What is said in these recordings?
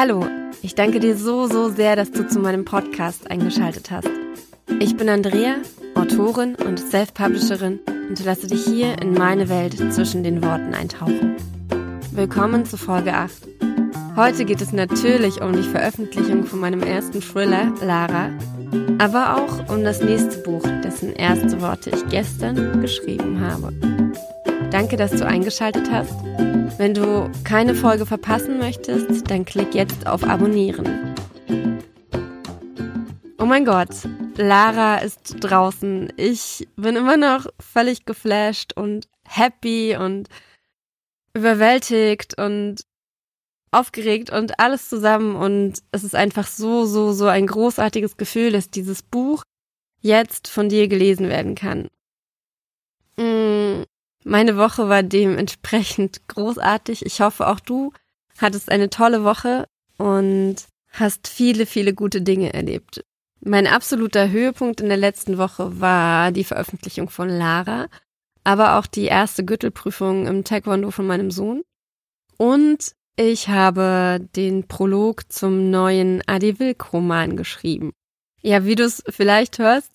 Hallo, ich danke dir so, so sehr, dass du zu meinem Podcast eingeschaltet hast. Ich bin Andrea, Autorin und Self-Publisherin und lasse dich hier in meine Welt zwischen den Worten eintauchen. Willkommen zu Folge 8. Heute geht es natürlich um die Veröffentlichung von meinem ersten Thriller, Lara, aber auch um das nächste Buch, dessen erste Worte ich gestern geschrieben habe. Danke, dass du eingeschaltet hast. Wenn du keine Folge verpassen möchtest, dann klick jetzt auf Abonnieren. Oh mein Gott, Lara ist draußen. Ich bin immer noch völlig geflasht und happy und überwältigt und aufgeregt und alles zusammen. Und es ist einfach so, so, so ein großartiges Gefühl, dass dieses Buch jetzt von dir gelesen werden kann. Meine Woche war dementsprechend großartig. Ich hoffe, auch du hattest eine tolle Woche und hast viele, viele gute Dinge erlebt. Mein absoluter Höhepunkt in der letzten Woche war die Veröffentlichung von Lara, aber auch die erste Gürtelprüfung im Taekwondo von meinem Sohn. Und ich habe den Prolog zum neuen Adi Wilk-Roman geschrieben. Ja, wie du es vielleicht hörst,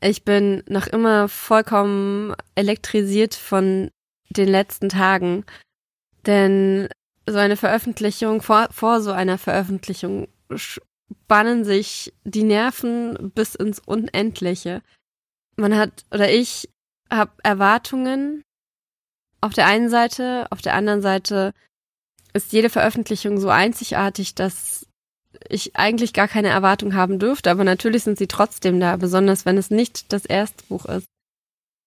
ich bin noch immer vollkommen elektrisiert von den letzten Tagen. Denn so eine Veröffentlichung, vor, vor so einer Veröffentlichung spannen sich die Nerven bis ins Unendliche. Man hat, oder ich habe Erwartungen auf der einen Seite, auf der anderen Seite ist jede Veröffentlichung so einzigartig, dass ich eigentlich gar keine Erwartung haben dürfte, aber natürlich sind sie trotzdem da, besonders wenn es nicht das erste Buch ist.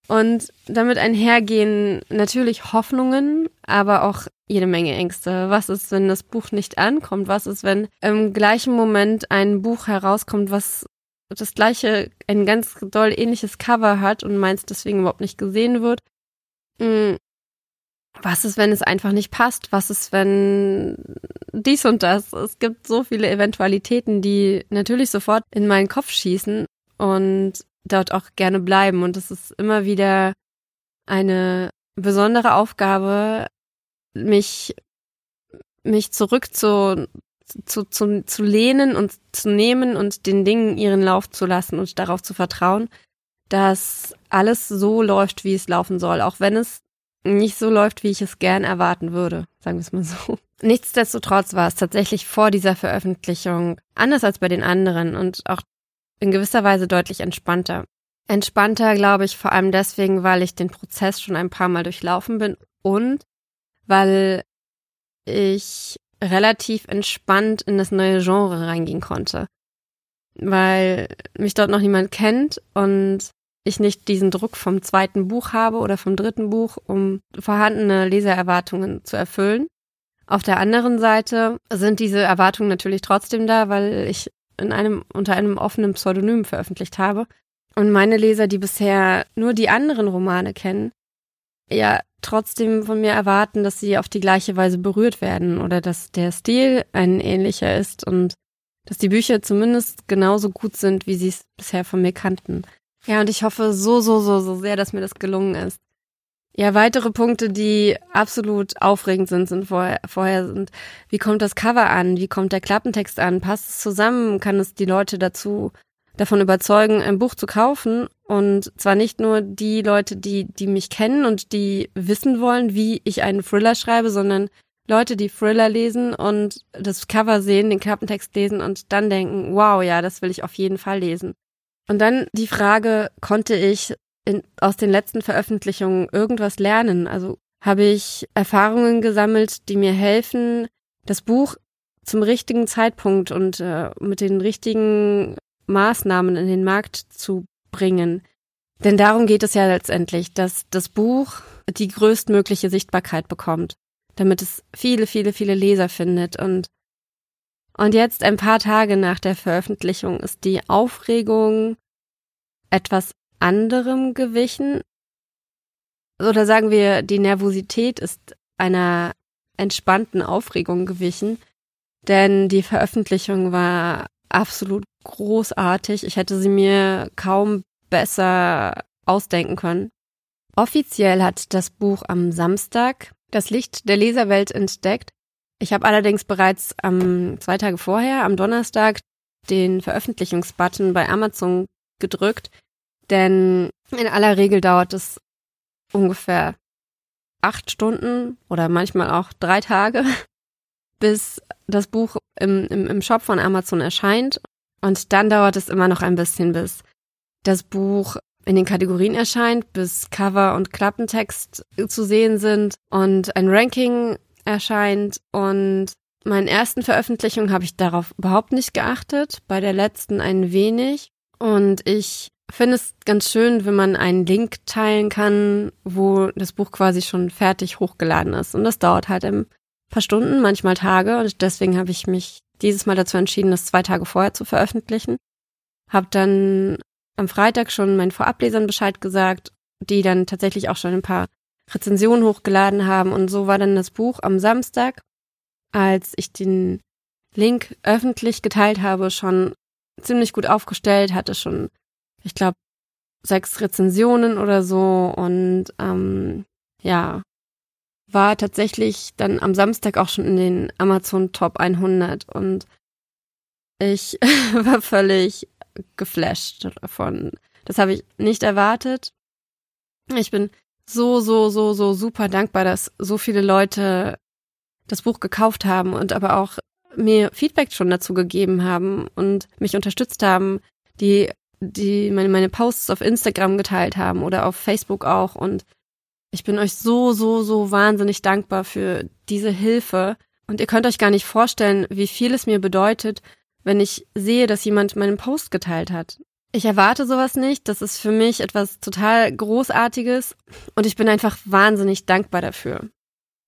Und damit einhergehen natürlich Hoffnungen, aber auch jede Menge Ängste. Was ist, wenn das Buch nicht ankommt? Was ist, wenn im gleichen Moment ein Buch herauskommt, was das gleiche, ein ganz doll ähnliches Cover hat und meins deswegen überhaupt nicht gesehen wird? Was ist, wenn es einfach nicht passt? Was ist, wenn dies und das? Es gibt so viele Eventualitäten, die natürlich sofort in meinen Kopf schießen und dort auch gerne bleiben. Und es ist immer wieder eine besondere Aufgabe, mich, mich zurück zu, zu, zu, zu lehnen und zu nehmen und den Dingen ihren Lauf zu lassen und darauf zu vertrauen, dass alles so läuft, wie es laufen soll, auch wenn es nicht so läuft, wie ich es gern erwarten würde, sagen wir es mal so. Nichtsdestotrotz war es tatsächlich vor dieser Veröffentlichung anders als bei den anderen und auch in gewisser Weise deutlich entspannter. Entspannter, glaube ich, vor allem deswegen, weil ich den Prozess schon ein paar Mal durchlaufen bin und weil ich relativ entspannt in das neue Genre reingehen konnte. Weil mich dort noch niemand kennt und ich nicht diesen Druck vom zweiten Buch habe oder vom dritten Buch, um vorhandene Lesererwartungen zu erfüllen. Auf der anderen Seite sind diese Erwartungen natürlich trotzdem da, weil ich in einem, unter einem offenen Pseudonym veröffentlicht habe. Und meine Leser, die bisher nur die anderen Romane kennen, ja trotzdem von mir erwarten, dass sie auf die gleiche Weise berührt werden oder dass der Stil ein ähnlicher ist und dass die Bücher zumindest genauso gut sind, wie sie es bisher von mir kannten. Ja, und ich hoffe so, so, so, so sehr, dass mir das gelungen ist. Ja, weitere Punkte, die absolut aufregend sind, sind vorher, vorher sind, wie kommt das Cover an? Wie kommt der Klappentext an? Passt es zusammen? Kann es die Leute dazu, davon überzeugen, ein Buch zu kaufen? Und zwar nicht nur die Leute, die, die mich kennen und die wissen wollen, wie ich einen Thriller schreibe, sondern Leute, die Thriller lesen und das Cover sehen, den Klappentext lesen und dann denken, wow, ja, das will ich auf jeden Fall lesen. Und dann die Frage, konnte ich in, aus den letzten Veröffentlichungen irgendwas lernen? Also habe ich Erfahrungen gesammelt, die mir helfen, das Buch zum richtigen Zeitpunkt und äh, mit den richtigen Maßnahmen in den Markt zu bringen. Denn darum geht es ja letztendlich, dass das Buch die größtmögliche Sichtbarkeit bekommt, damit es viele, viele, viele Leser findet und und jetzt, ein paar Tage nach der Veröffentlichung, ist die Aufregung etwas anderem gewichen. Oder sagen wir, die Nervosität ist einer entspannten Aufregung gewichen. Denn die Veröffentlichung war absolut großartig. Ich hätte sie mir kaum besser ausdenken können. Offiziell hat das Buch am Samstag das Licht der Leserwelt entdeckt Ich habe allerdings bereits ähm, zwei Tage vorher, am Donnerstag, den Veröffentlichungsbutton bei Amazon gedrückt, denn in aller Regel dauert es ungefähr acht Stunden oder manchmal auch drei Tage, bis das Buch im, im, im Shop von Amazon erscheint. Und dann dauert es immer noch ein bisschen, bis das Buch in den Kategorien erscheint, bis Cover und Klappentext zu sehen sind und ein Ranking erscheint. Und meinen ersten Veröffentlichungen habe ich darauf überhaupt nicht geachtet, bei der letzten ein wenig. Und ich finde es ganz schön, wenn man einen Link teilen kann, wo das Buch quasi schon fertig hochgeladen ist. Und das dauert halt ein paar Stunden, manchmal Tage. Und deswegen habe ich mich dieses Mal dazu entschieden, das zwei Tage vorher zu veröffentlichen. Hab dann am Freitag schon meinen Vorablesern Bescheid gesagt, die dann tatsächlich auch schon ein paar Rezensionen hochgeladen haben. Und so war dann das Buch am Samstag, als ich den Link öffentlich geteilt habe, schon ziemlich gut aufgestellt, hatte schon ich glaube, sechs Rezensionen oder so und ähm, ja, war tatsächlich dann am Samstag auch schon in den Amazon Top 100 und ich war völlig geflasht davon. Das habe ich nicht erwartet. Ich bin so, so, so, so super dankbar, dass so viele Leute das Buch gekauft haben und aber auch mir Feedback schon dazu gegeben haben und mich unterstützt haben, die die meine, meine Posts auf Instagram geteilt haben oder auf Facebook auch. Und ich bin euch so, so, so wahnsinnig dankbar für diese Hilfe. Und ihr könnt euch gar nicht vorstellen, wie viel es mir bedeutet, wenn ich sehe, dass jemand meinen Post geteilt hat. Ich erwarte sowas nicht. Das ist für mich etwas total Großartiges. Und ich bin einfach wahnsinnig dankbar dafür.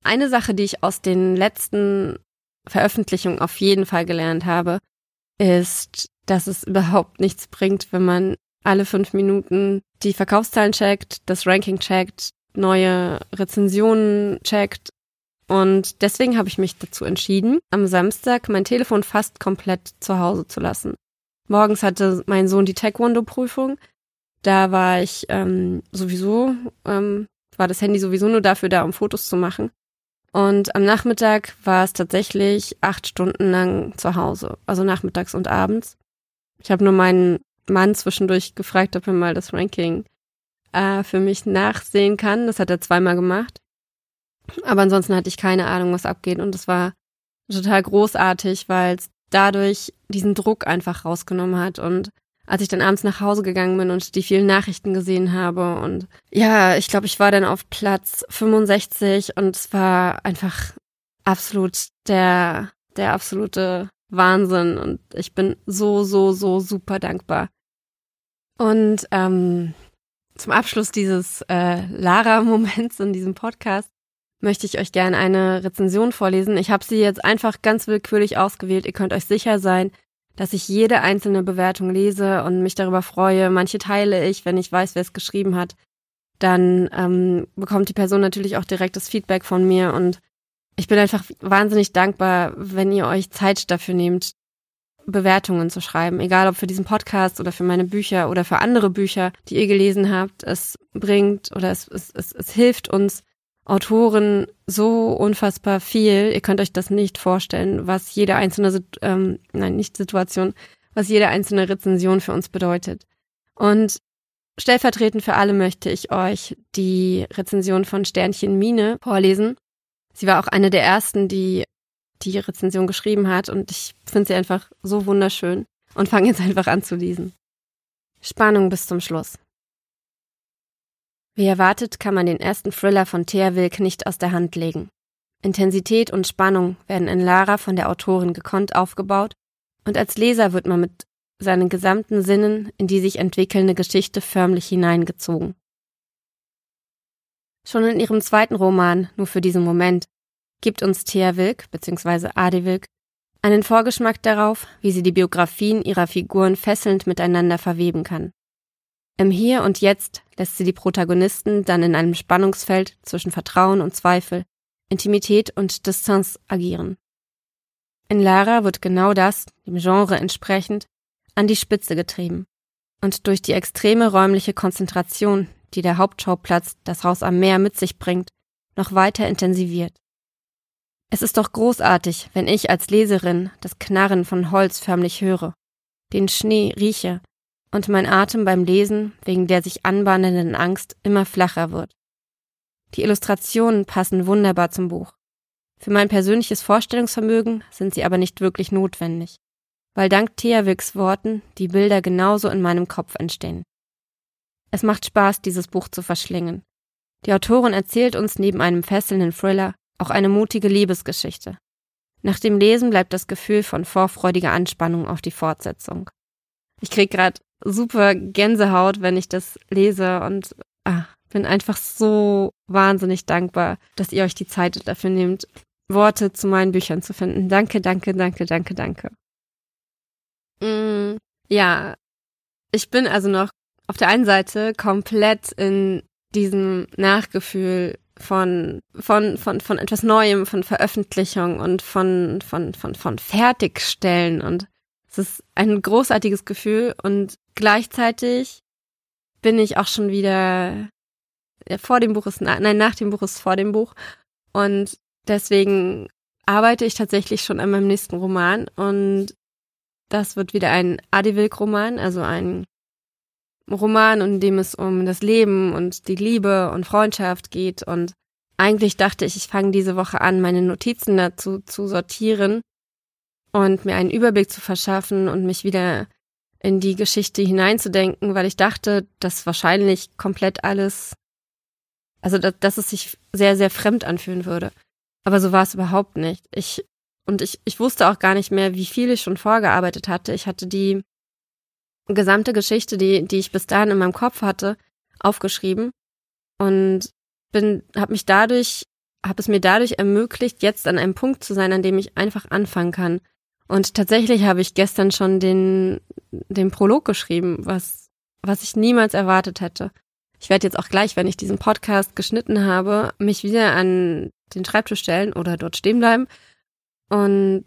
Eine Sache, die ich aus den letzten Veröffentlichungen auf jeden Fall gelernt habe, ist, dass es überhaupt nichts bringt, wenn man alle fünf Minuten die Verkaufszahlen checkt, das Ranking checkt, neue Rezensionen checkt. Und deswegen habe ich mich dazu entschieden, am Samstag mein Telefon fast komplett zu Hause zu lassen. Morgens hatte mein Sohn die Taekwondo-Prüfung. Da war ich ähm, sowieso, ähm, war das Handy sowieso nur dafür da, um Fotos zu machen. Und am Nachmittag war es tatsächlich acht Stunden lang zu Hause, also nachmittags und abends. Ich habe nur meinen Mann zwischendurch gefragt, ob er mal das Ranking äh, für mich nachsehen kann. Das hat er zweimal gemacht. Aber ansonsten hatte ich keine Ahnung, was abgeht. Und es war total großartig, weil es dadurch diesen Druck einfach rausgenommen hat. Und als ich dann abends nach Hause gegangen bin und die vielen Nachrichten gesehen habe und ja, ich glaube, ich war dann auf Platz 65 und es war einfach absolut der, der absolute Wahnsinn und ich bin so, so, so super dankbar. Und ähm, zum Abschluss dieses äh, Lara-Moments in diesem Podcast möchte ich euch gerne eine Rezension vorlesen. Ich habe sie jetzt einfach ganz willkürlich ausgewählt. Ihr könnt euch sicher sein, dass ich jede einzelne Bewertung lese und mich darüber freue. Manche teile ich, wenn ich weiß, wer es geschrieben hat. Dann ähm, bekommt die Person natürlich auch direktes Feedback von mir und ich bin einfach wahnsinnig dankbar, wenn ihr euch Zeit dafür nehmt, Bewertungen zu schreiben, egal ob für diesen Podcast oder für meine Bücher oder für andere Bücher, die ihr gelesen habt. Es bringt oder es, es, es, es hilft uns Autoren so unfassbar viel. Ihr könnt euch das nicht vorstellen, was jede einzelne, ähm, nein, nicht Situation, was jede einzelne Rezension für uns bedeutet. Und stellvertretend für alle möchte ich euch die Rezension von Sternchen Mine vorlesen. Sie war auch eine der ersten, die die Rezension geschrieben hat und ich finde sie einfach so wunderschön und fange jetzt einfach an zu lesen. Spannung bis zum Schluss. Wie erwartet kann man den ersten Thriller von Thea Wilk nicht aus der Hand legen. Intensität und Spannung werden in Lara von der Autorin gekonnt aufgebaut und als Leser wird man mit seinen gesamten Sinnen in die sich entwickelnde Geschichte förmlich hineingezogen. Schon in ihrem zweiten Roman, nur für diesen Moment, gibt uns Thea Wilk bzw. Ade Wilk einen Vorgeschmack darauf, wie sie die Biografien ihrer Figuren fesselnd miteinander verweben kann. Im Hier und Jetzt lässt sie die Protagonisten dann in einem Spannungsfeld zwischen Vertrauen und Zweifel, Intimität und Distanz agieren. In Lara wird genau das, dem Genre entsprechend, an die Spitze getrieben und durch die extreme räumliche Konzentration, die der Hauptschauplatz, das Haus am Meer mit sich bringt, noch weiter intensiviert. Es ist doch großartig, wenn ich als Leserin das Knarren von Holz förmlich höre, den Schnee rieche und mein Atem beim Lesen wegen der sich anbahnenden Angst immer flacher wird. Die Illustrationen passen wunderbar zum Buch. Für mein persönliches Vorstellungsvermögen sind sie aber nicht wirklich notwendig, weil dank Theawicks Worten die Bilder genauso in meinem Kopf entstehen. Es macht Spaß, dieses Buch zu verschlingen. Die Autorin erzählt uns neben einem fesselnden Thriller auch eine mutige Liebesgeschichte. Nach dem Lesen bleibt das Gefühl von vorfreudiger Anspannung auf die Fortsetzung. Ich krieg grad super Gänsehaut, wenn ich das lese und ah, bin einfach so wahnsinnig dankbar, dass ihr euch die Zeit dafür nehmt, Worte zu meinen Büchern zu finden. Danke, danke, danke, danke, danke. Mm, ja, ich bin also noch auf der einen Seite komplett in diesem Nachgefühl von, von, von, von etwas Neuem, von Veröffentlichung und von, von, von, von Fertigstellen und es ist ein großartiges Gefühl und gleichzeitig bin ich auch schon wieder vor dem Buch ist, nein, nach dem Buch ist vor dem Buch. Und deswegen arbeite ich tatsächlich schon an meinem nächsten Roman und das wird wieder ein Adi Wilk-Roman, also ein Roman, in dem es um das Leben und die Liebe und Freundschaft geht. Und eigentlich dachte ich, ich fange diese Woche an, meine Notizen dazu zu sortieren und mir einen Überblick zu verschaffen und mich wieder in die Geschichte hineinzudenken, weil ich dachte, dass wahrscheinlich komplett alles also, dass, dass es sich sehr, sehr fremd anfühlen würde. Aber so war es überhaupt nicht. Ich, und ich, ich wusste auch gar nicht mehr, wie viel ich schon vorgearbeitet hatte. Ich hatte die gesamte Geschichte, die, die ich bis dahin in meinem Kopf hatte, aufgeschrieben und bin, habe mich dadurch, habe es mir dadurch ermöglicht, jetzt an einem Punkt zu sein, an dem ich einfach anfangen kann. Und tatsächlich habe ich gestern schon den, den Prolog geschrieben, was, was ich niemals erwartet hätte. Ich werde jetzt auch gleich, wenn ich diesen Podcast geschnitten habe, mich wieder an den Schreibtisch stellen oder dort stehen bleiben und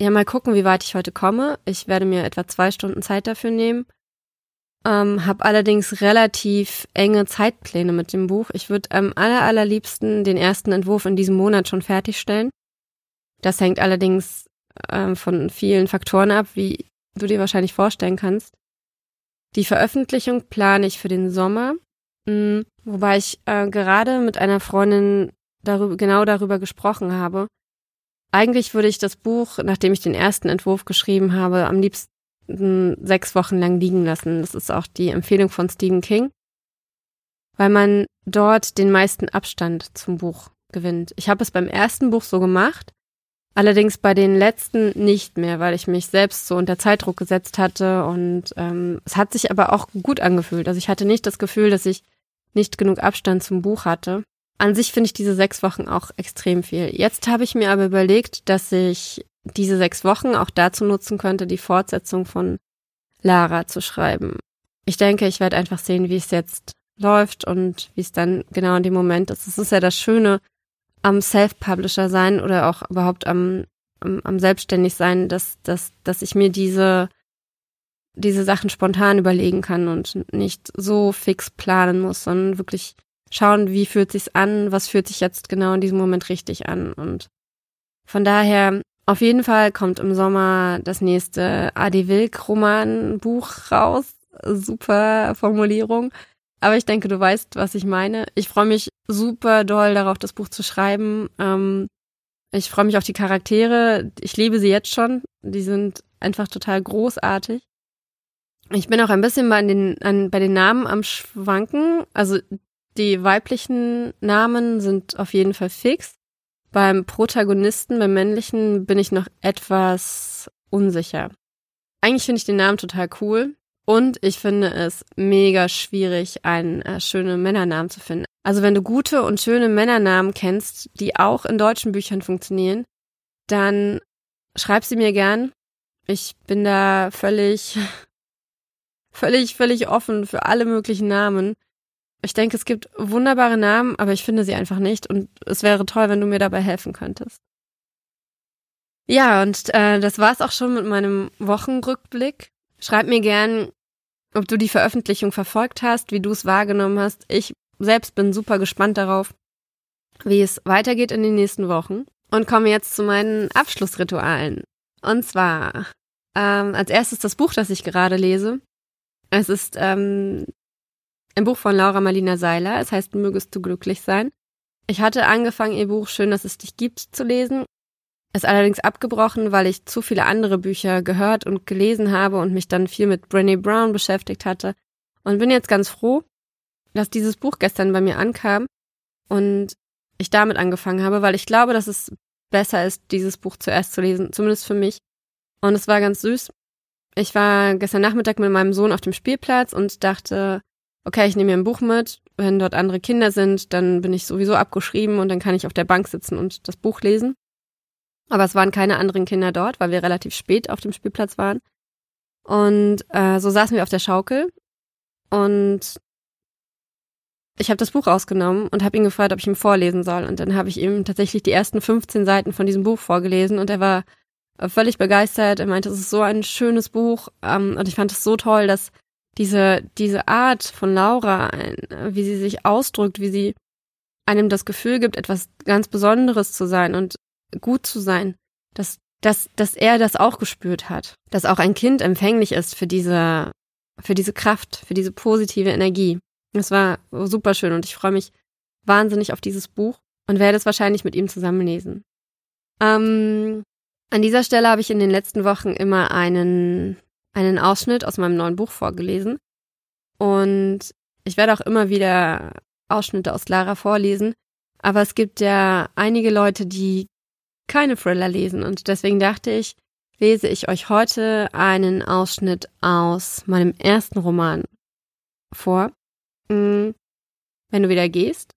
ja, mal gucken, wie weit ich heute komme. Ich werde mir etwa zwei Stunden Zeit dafür nehmen. Ähm, habe allerdings relativ enge Zeitpläne mit dem Buch. Ich würde am aller, allerliebsten den ersten Entwurf in diesem Monat schon fertigstellen. Das hängt allerdings ähm, von vielen Faktoren ab, wie du dir wahrscheinlich vorstellen kannst. Die Veröffentlichung plane ich für den Sommer, mm, wobei ich äh, gerade mit einer Freundin darüber, genau darüber gesprochen habe. Eigentlich würde ich das Buch, nachdem ich den ersten Entwurf geschrieben habe, am liebsten sechs Wochen lang liegen lassen. Das ist auch die Empfehlung von Stephen King, weil man dort den meisten Abstand zum Buch gewinnt. Ich habe es beim ersten Buch so gemacht, Allerdings bei den letzten nicht mehr, weil ich mich selbst so unter Zeitdruck gesetzt hatte und ähm, es hat sich aber auch gut angefühlt. Also ich hatte nicht das Gefühl, dass ich nicht genug Abstand zum Buch hatte. An sich finde ich diese sechs Wochen auch extrem viel. Jetzt habe ich mir aber überlegt, dass ich diese sechs Wochen auch dazu nutzen könnte, die Fortsetzung von Lara zu schreiben. Ich denke, ich werde einfach sehen, wie es jetzt läuft und wie es dann genau in dem Moment ist. Es ist ja das Schöne am Self-Publisher sein oder auch überhaupt am, am, am selbstständig sein, dass, dass, dass ich mir diese, diese Sachen spontan überlegen kann und nicht so fix planen muss, sondern wirklich schauen, wie fühlt sich's an, was fühlt sich jetzt genau in diesem Moment richtig an. Und von daher, auf jeden Fall kommt im Sommer das nächste Adi Wilk Romanbuch raus. Super Formulierung. Aber ich denke, du weißt, was ich meine. Ich freue mich super doll darauf, das Buch zu schreiben. Ähm, ich freue mich auf die Charaktere. Ich liebe sie jetzt schon. Die sind einfach total großartig. Ich bin auch ein bisschen bei den, an, bei den Namen am Schwanken. Also die weiblichen Namen sind auf jeden Fall fix. Beim Protagonisten, beim männlichen, bin ich noch etwas unsicher. Eigentlich finde ich den Namen total cool. Und ich finde es mega schwierig, einen äh, schönen Männernamen zu finden. Also wenn du gute und schöne Männernamen kennst, die auch in deutschen Büchern funktionieren, dann schreib sie mir gern. Ich bin da völlig, völlig, völlig offen für alle möglichen Namen. Ich denke, es gibt wunderbare Namen, aber ich finde sie einfach nicht und es wäre toll, wenn du mir dabei helfen könntest. Ja, und äh, das war's auch schon mit meinem Wochenrückblick. Schreib mir gern, ob du die Veröffentlichung verfolgt hast, wie du es wahrgenommen hast. Ich selbst bin super gespannt darauf, wie es weitergeht in den nächsten Wochen. und komme jetzt zu meinen Abschlussritualen. Und zwar ähm, als erstes das Buch, das ich gerade lese. Es ist ähm, ein Buch von Laura Marlina Seiler. Es heißt Mögest du glücklich sein. Ich hatte angefangen, ihr Buch Schön, dass es dich gibt zu lesen. Es allerdings abgebrochen, weil ich zu viele andere Bücher gehört und gelesen habe und mich dann viel mit Brené Brown beschäftigt hatte. Und bin jetzt ganz froh, dass dieses Buch gestern bei mir ankam und ich damit angefangen habe, weil ich glaube, dass es besser ist, dieses Buch zuerst zu lesen, zumindest für mich. Und es war ganz süß. Ich war gestern Nachmittag mit meinem Sohn auf dem Spielplatz und dachte, okay, ich nehme mir ein Buch mit. Wenn dort andere Kinder sind, dann bin ich sowieso abgeschrieben und dann kann ich auf der Bank sitzen und das Buch lesen. Aber es waren keine anderen Kinder dort, weil wir relativ spät auf dem Spielplatz waren. Und äh, so saßen wir auf der Schaukel und ich habe das Buch rausgenommen und habe ihn gefragt, ob ich ihm vorlesen soll. Und dann habe ich ihm tatsächlich die ersten 15 Seiten von diesem Buch vorgelesen und er war völlig begeistert. Er meinte, es ist so ein schönes Buch ähm, und ich fand es so toll, dass diese, diese Art von Laura, wie sie sich ausdrückt, wie sie einem das Gefühl gibt, etwas ganz Besonderes zu sein und gut zu sein, dass, dass, dass er das auch gespürt hat, dass auch ein Kind empfänglich ist für diese, für diese Kraft, für diese positive Energie. Es war super schön und ich freue mich wahnsinnig auf dieses Buch und werde es wahrscheinlich mit ihm zusammen lesen. Ähm, an dieser Stelle habe ich in den letzten Wochen immer einen, einen Ausschnitt aus meinem neuen Buch vorgelesen. Und ich werde auch immer wieder Ausschnitte aus Lara vorlesen. Aber es gibt ja einige Leute, die keine Thriller lesen. Und deswegen dachte ich, lese ich euch heute einen Ausschnitt aus meinem ersten Roman vor. Mm, wenn du wieder gehst.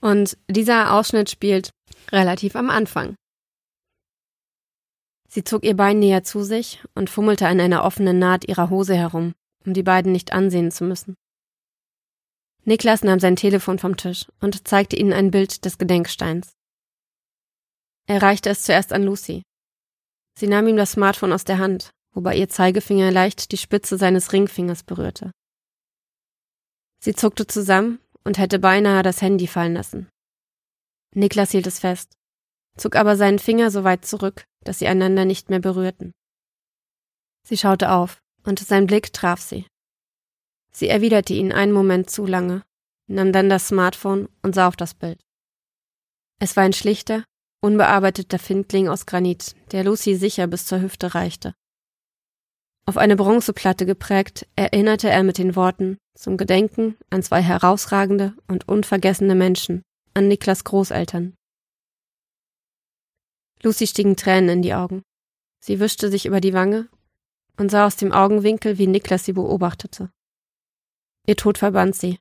Und dieser Ausschnitt spielt relativ am Anfang. Sie zog ihr Bein näher zu sich und fummelte an einer offenen Naht ihrer Hose herum, um die beiden nicht ansehen zu müssen. Niklas nahm sein Telefon vom Tisch und zeigte ihnen ein Bild des Gedenksteins. Er reichte es zuerst an Lucy. Sie nahm ihm das Smartphone aus der Hand, wobei ihr Zeigefinger leicht die Spitze seines Ringfingers berührte. Sie zuckte zusammen und hätte beinahe das Handy fallen lassen. Niklas hielt es fest, zog aber seinen Finger so weit zurück, dass sie einander nicht mehr berührten. Sie schaute auf, und sein Blick traf sie. Sie erwiderte ihn einen Moment zu lange, nahm dann das Smartphone und sah auf das Bild. Es war ein schlichter, unbearbeiteter Findling aus Granit, der Lucy sicher bis zur Hüfte reichte. Auf eine Bronzeplatte geprägt, erinnerte er mit den Worten zum Gedenken an zwei herausragende und unvergessene Menschen, an Niklas Großeltern. Lucy stiegen Tränen in die Augen. Sie wischte sich über die Wange und sah aus dem Augenwinkel, wie Niklas sie beobachtete. Ihr Tod verband sie.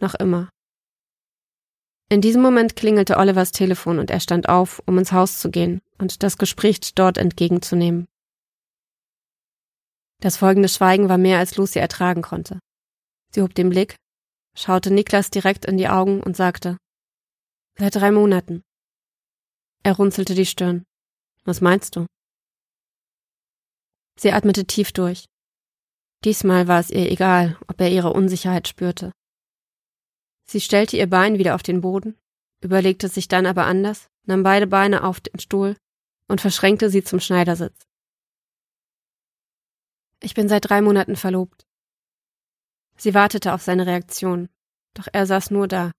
Noch immer. In diesem Moment klingelte Olivers Telefon und er stand auf, um ins Haus zu gehen und das Gespräch dort entgegenzunehmen. Das folgende Schweigen war mehr, als Lucy ertragen konnte. Sie hob den Blick, schaute Niklas direkt in die Augen und sagte, Seit drei Monaten. Er runzelte die Stirn. Was meinst du? Sie atmete tief durch. Diesmal war es ihr egal, ob er ihre Unsicherheit spürte. Sie stellte ihr Bein wieder auf den Boden, überlegte sich dann aber anders, nahm beide Beine auf den Stuhl und verschränkte sie zum Schneidersitz. Ich bin seit drei Monaten verlobt. Sie wartete auf seine Reaktion, doch er saß nur da.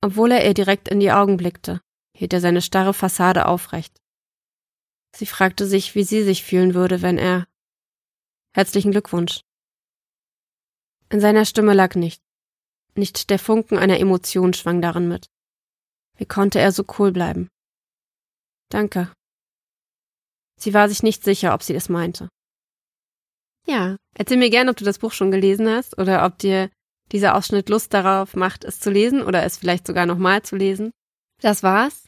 Obwohl er ihr direkt in die Augen blickte, hielt er seine starre Fassade aufrecht. Sie fragte sich, wie sie sich fühlen würde, wenn er. Herzlichen Glückwunsch. In seiner Stimme lag nichts. Nicht der Funken einer Emotion schwang darin mit. Wie konnte er so cool bleiben? Danke. Sie war sich nicht sicher, ob sie es meinte. Ja, erzähl mir gerne, ob du das Buch schon gelesen hast oder ob dir dieser Ausschnitt Lust darauf macht, es zu lesen oder es vielleicht sogar nochmal zu lesen. Das war's.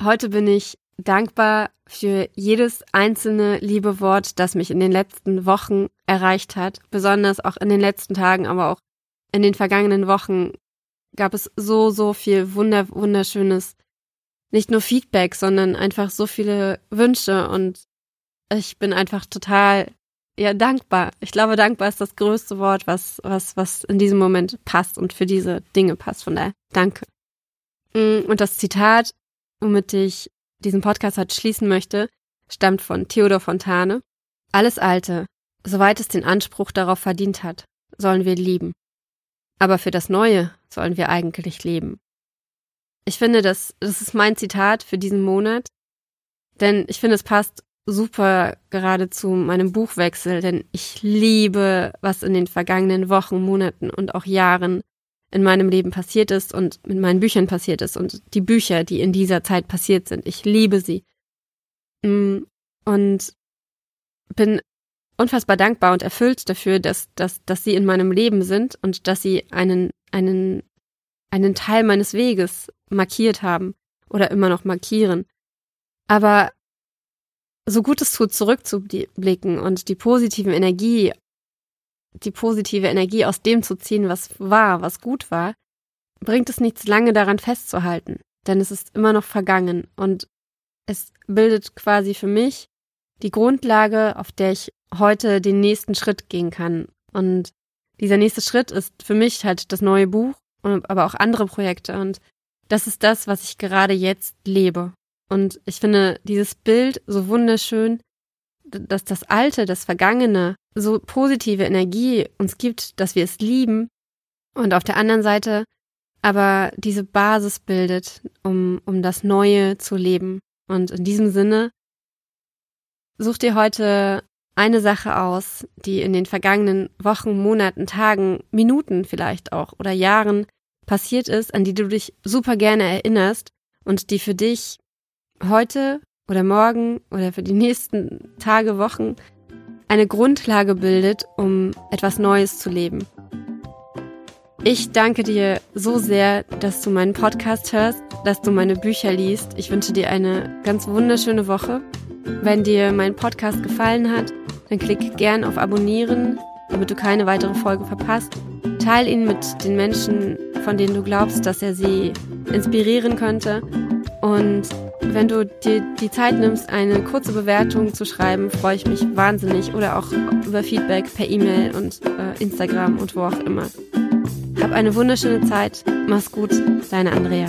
Heute bin ich dankbar für jedes einzelne liebe Wort, das mich in den letzten Wochen erreicht hat. Besonders auch in den letzten Tagen, aber auch in den vergangenen Wochen gab es so, so viel wunder, wunderschönes, nicht nur Feedback, sondern einfach so viele Wünsche und ich bin einfach total, ja, dankbar. Ich glaube, dankbar ist das größte Wort, was, was, was in diesem Moment passt und für diese Dinge passt. Von daher, danke. Mm, und das Zitat womit ich diesen Podcast heute schließen möchte, stammt von Theodor Fontane. Alles Alte, soweit es den Anspruch darauf verdient hat, sollen wir lieben. Aber für das Neue sollen wir eigentlich leben. Ich finde, das, das ist mein Zitat für diesen Monat, denn ich finde, es passt super gerade zu meinem Buchwechsel, denn ich liebe, was in den vergangenen Wochen, Monaten und auch Jahren in meinem Leben passiert ist und mit meinen Büchern passiert ist und die Bücher, die in dieser Zeit passiert sind. Ich liebe sie. Mm, und bin unfassbar dankbar und erfüllt dafür, dass, dass, dass sie in meinem Leben sind und dass sie einen, einen, einen Teil meines Weges markiert haben oder immer noch markieren. Aber so gut es tut, zurückzublicken und die positiven Energie, die positive Energie aus dem zu ziehen, was war, was gut war, bringt es nichts lange daran festzuhalten, denn es ist immer noch vergangen und es bildet quasi für mich die Grundlage, auf der ich heute den nächsten Schritt gehen kann. Und dieser nächste Schritt ist für mich halt das neue Buch, aber auch andere Projekte. Und das ist das, was ich gerade jetzt lebe. Und ich finde dieses Bild so wunderschön, dass das Alte, das Vergangene so positive Energie uns gibt, dass wir es lieben und auf der anderen Seite aber diese Basis bildet, um, um das Neue zu leben. Und in diesem Sinne, such dir heute eine Sache aus, die in den vergangenen Wochen, Monaten, Tagen, Minuten vielleicht auch oder Jahren passiert ist, an die du dich super gerne erinnerst und die für dich heute oder morgen oder für die nächsten Tage, Wochen eine Grundlage bildet, um etwas Neues zu leben. Ich danke dir so sehr, dass du meinen Podcast hörst, dass du meine Bücher liest. Ich wünsche dir eine ganz wunderschöne Woche. Wenn dir mein Podcast gefallen hat, dann klick gern auf Abonnieren, damit du keine weitere Folge verpasst. Teil ihn mit den Menschen, von denen du glaubst, dass er sie inspirieren könnte. Und wenn du dir die Zeit nimmst, eine kurze Bewertung zu schreiben, freue ich mich wahnsinnig. Oder auch über Feedback per E-Mail und äh, Instagram und wo auch immer. Hab eine wunderschöne Zeit. Mach's gut, deine Andrea.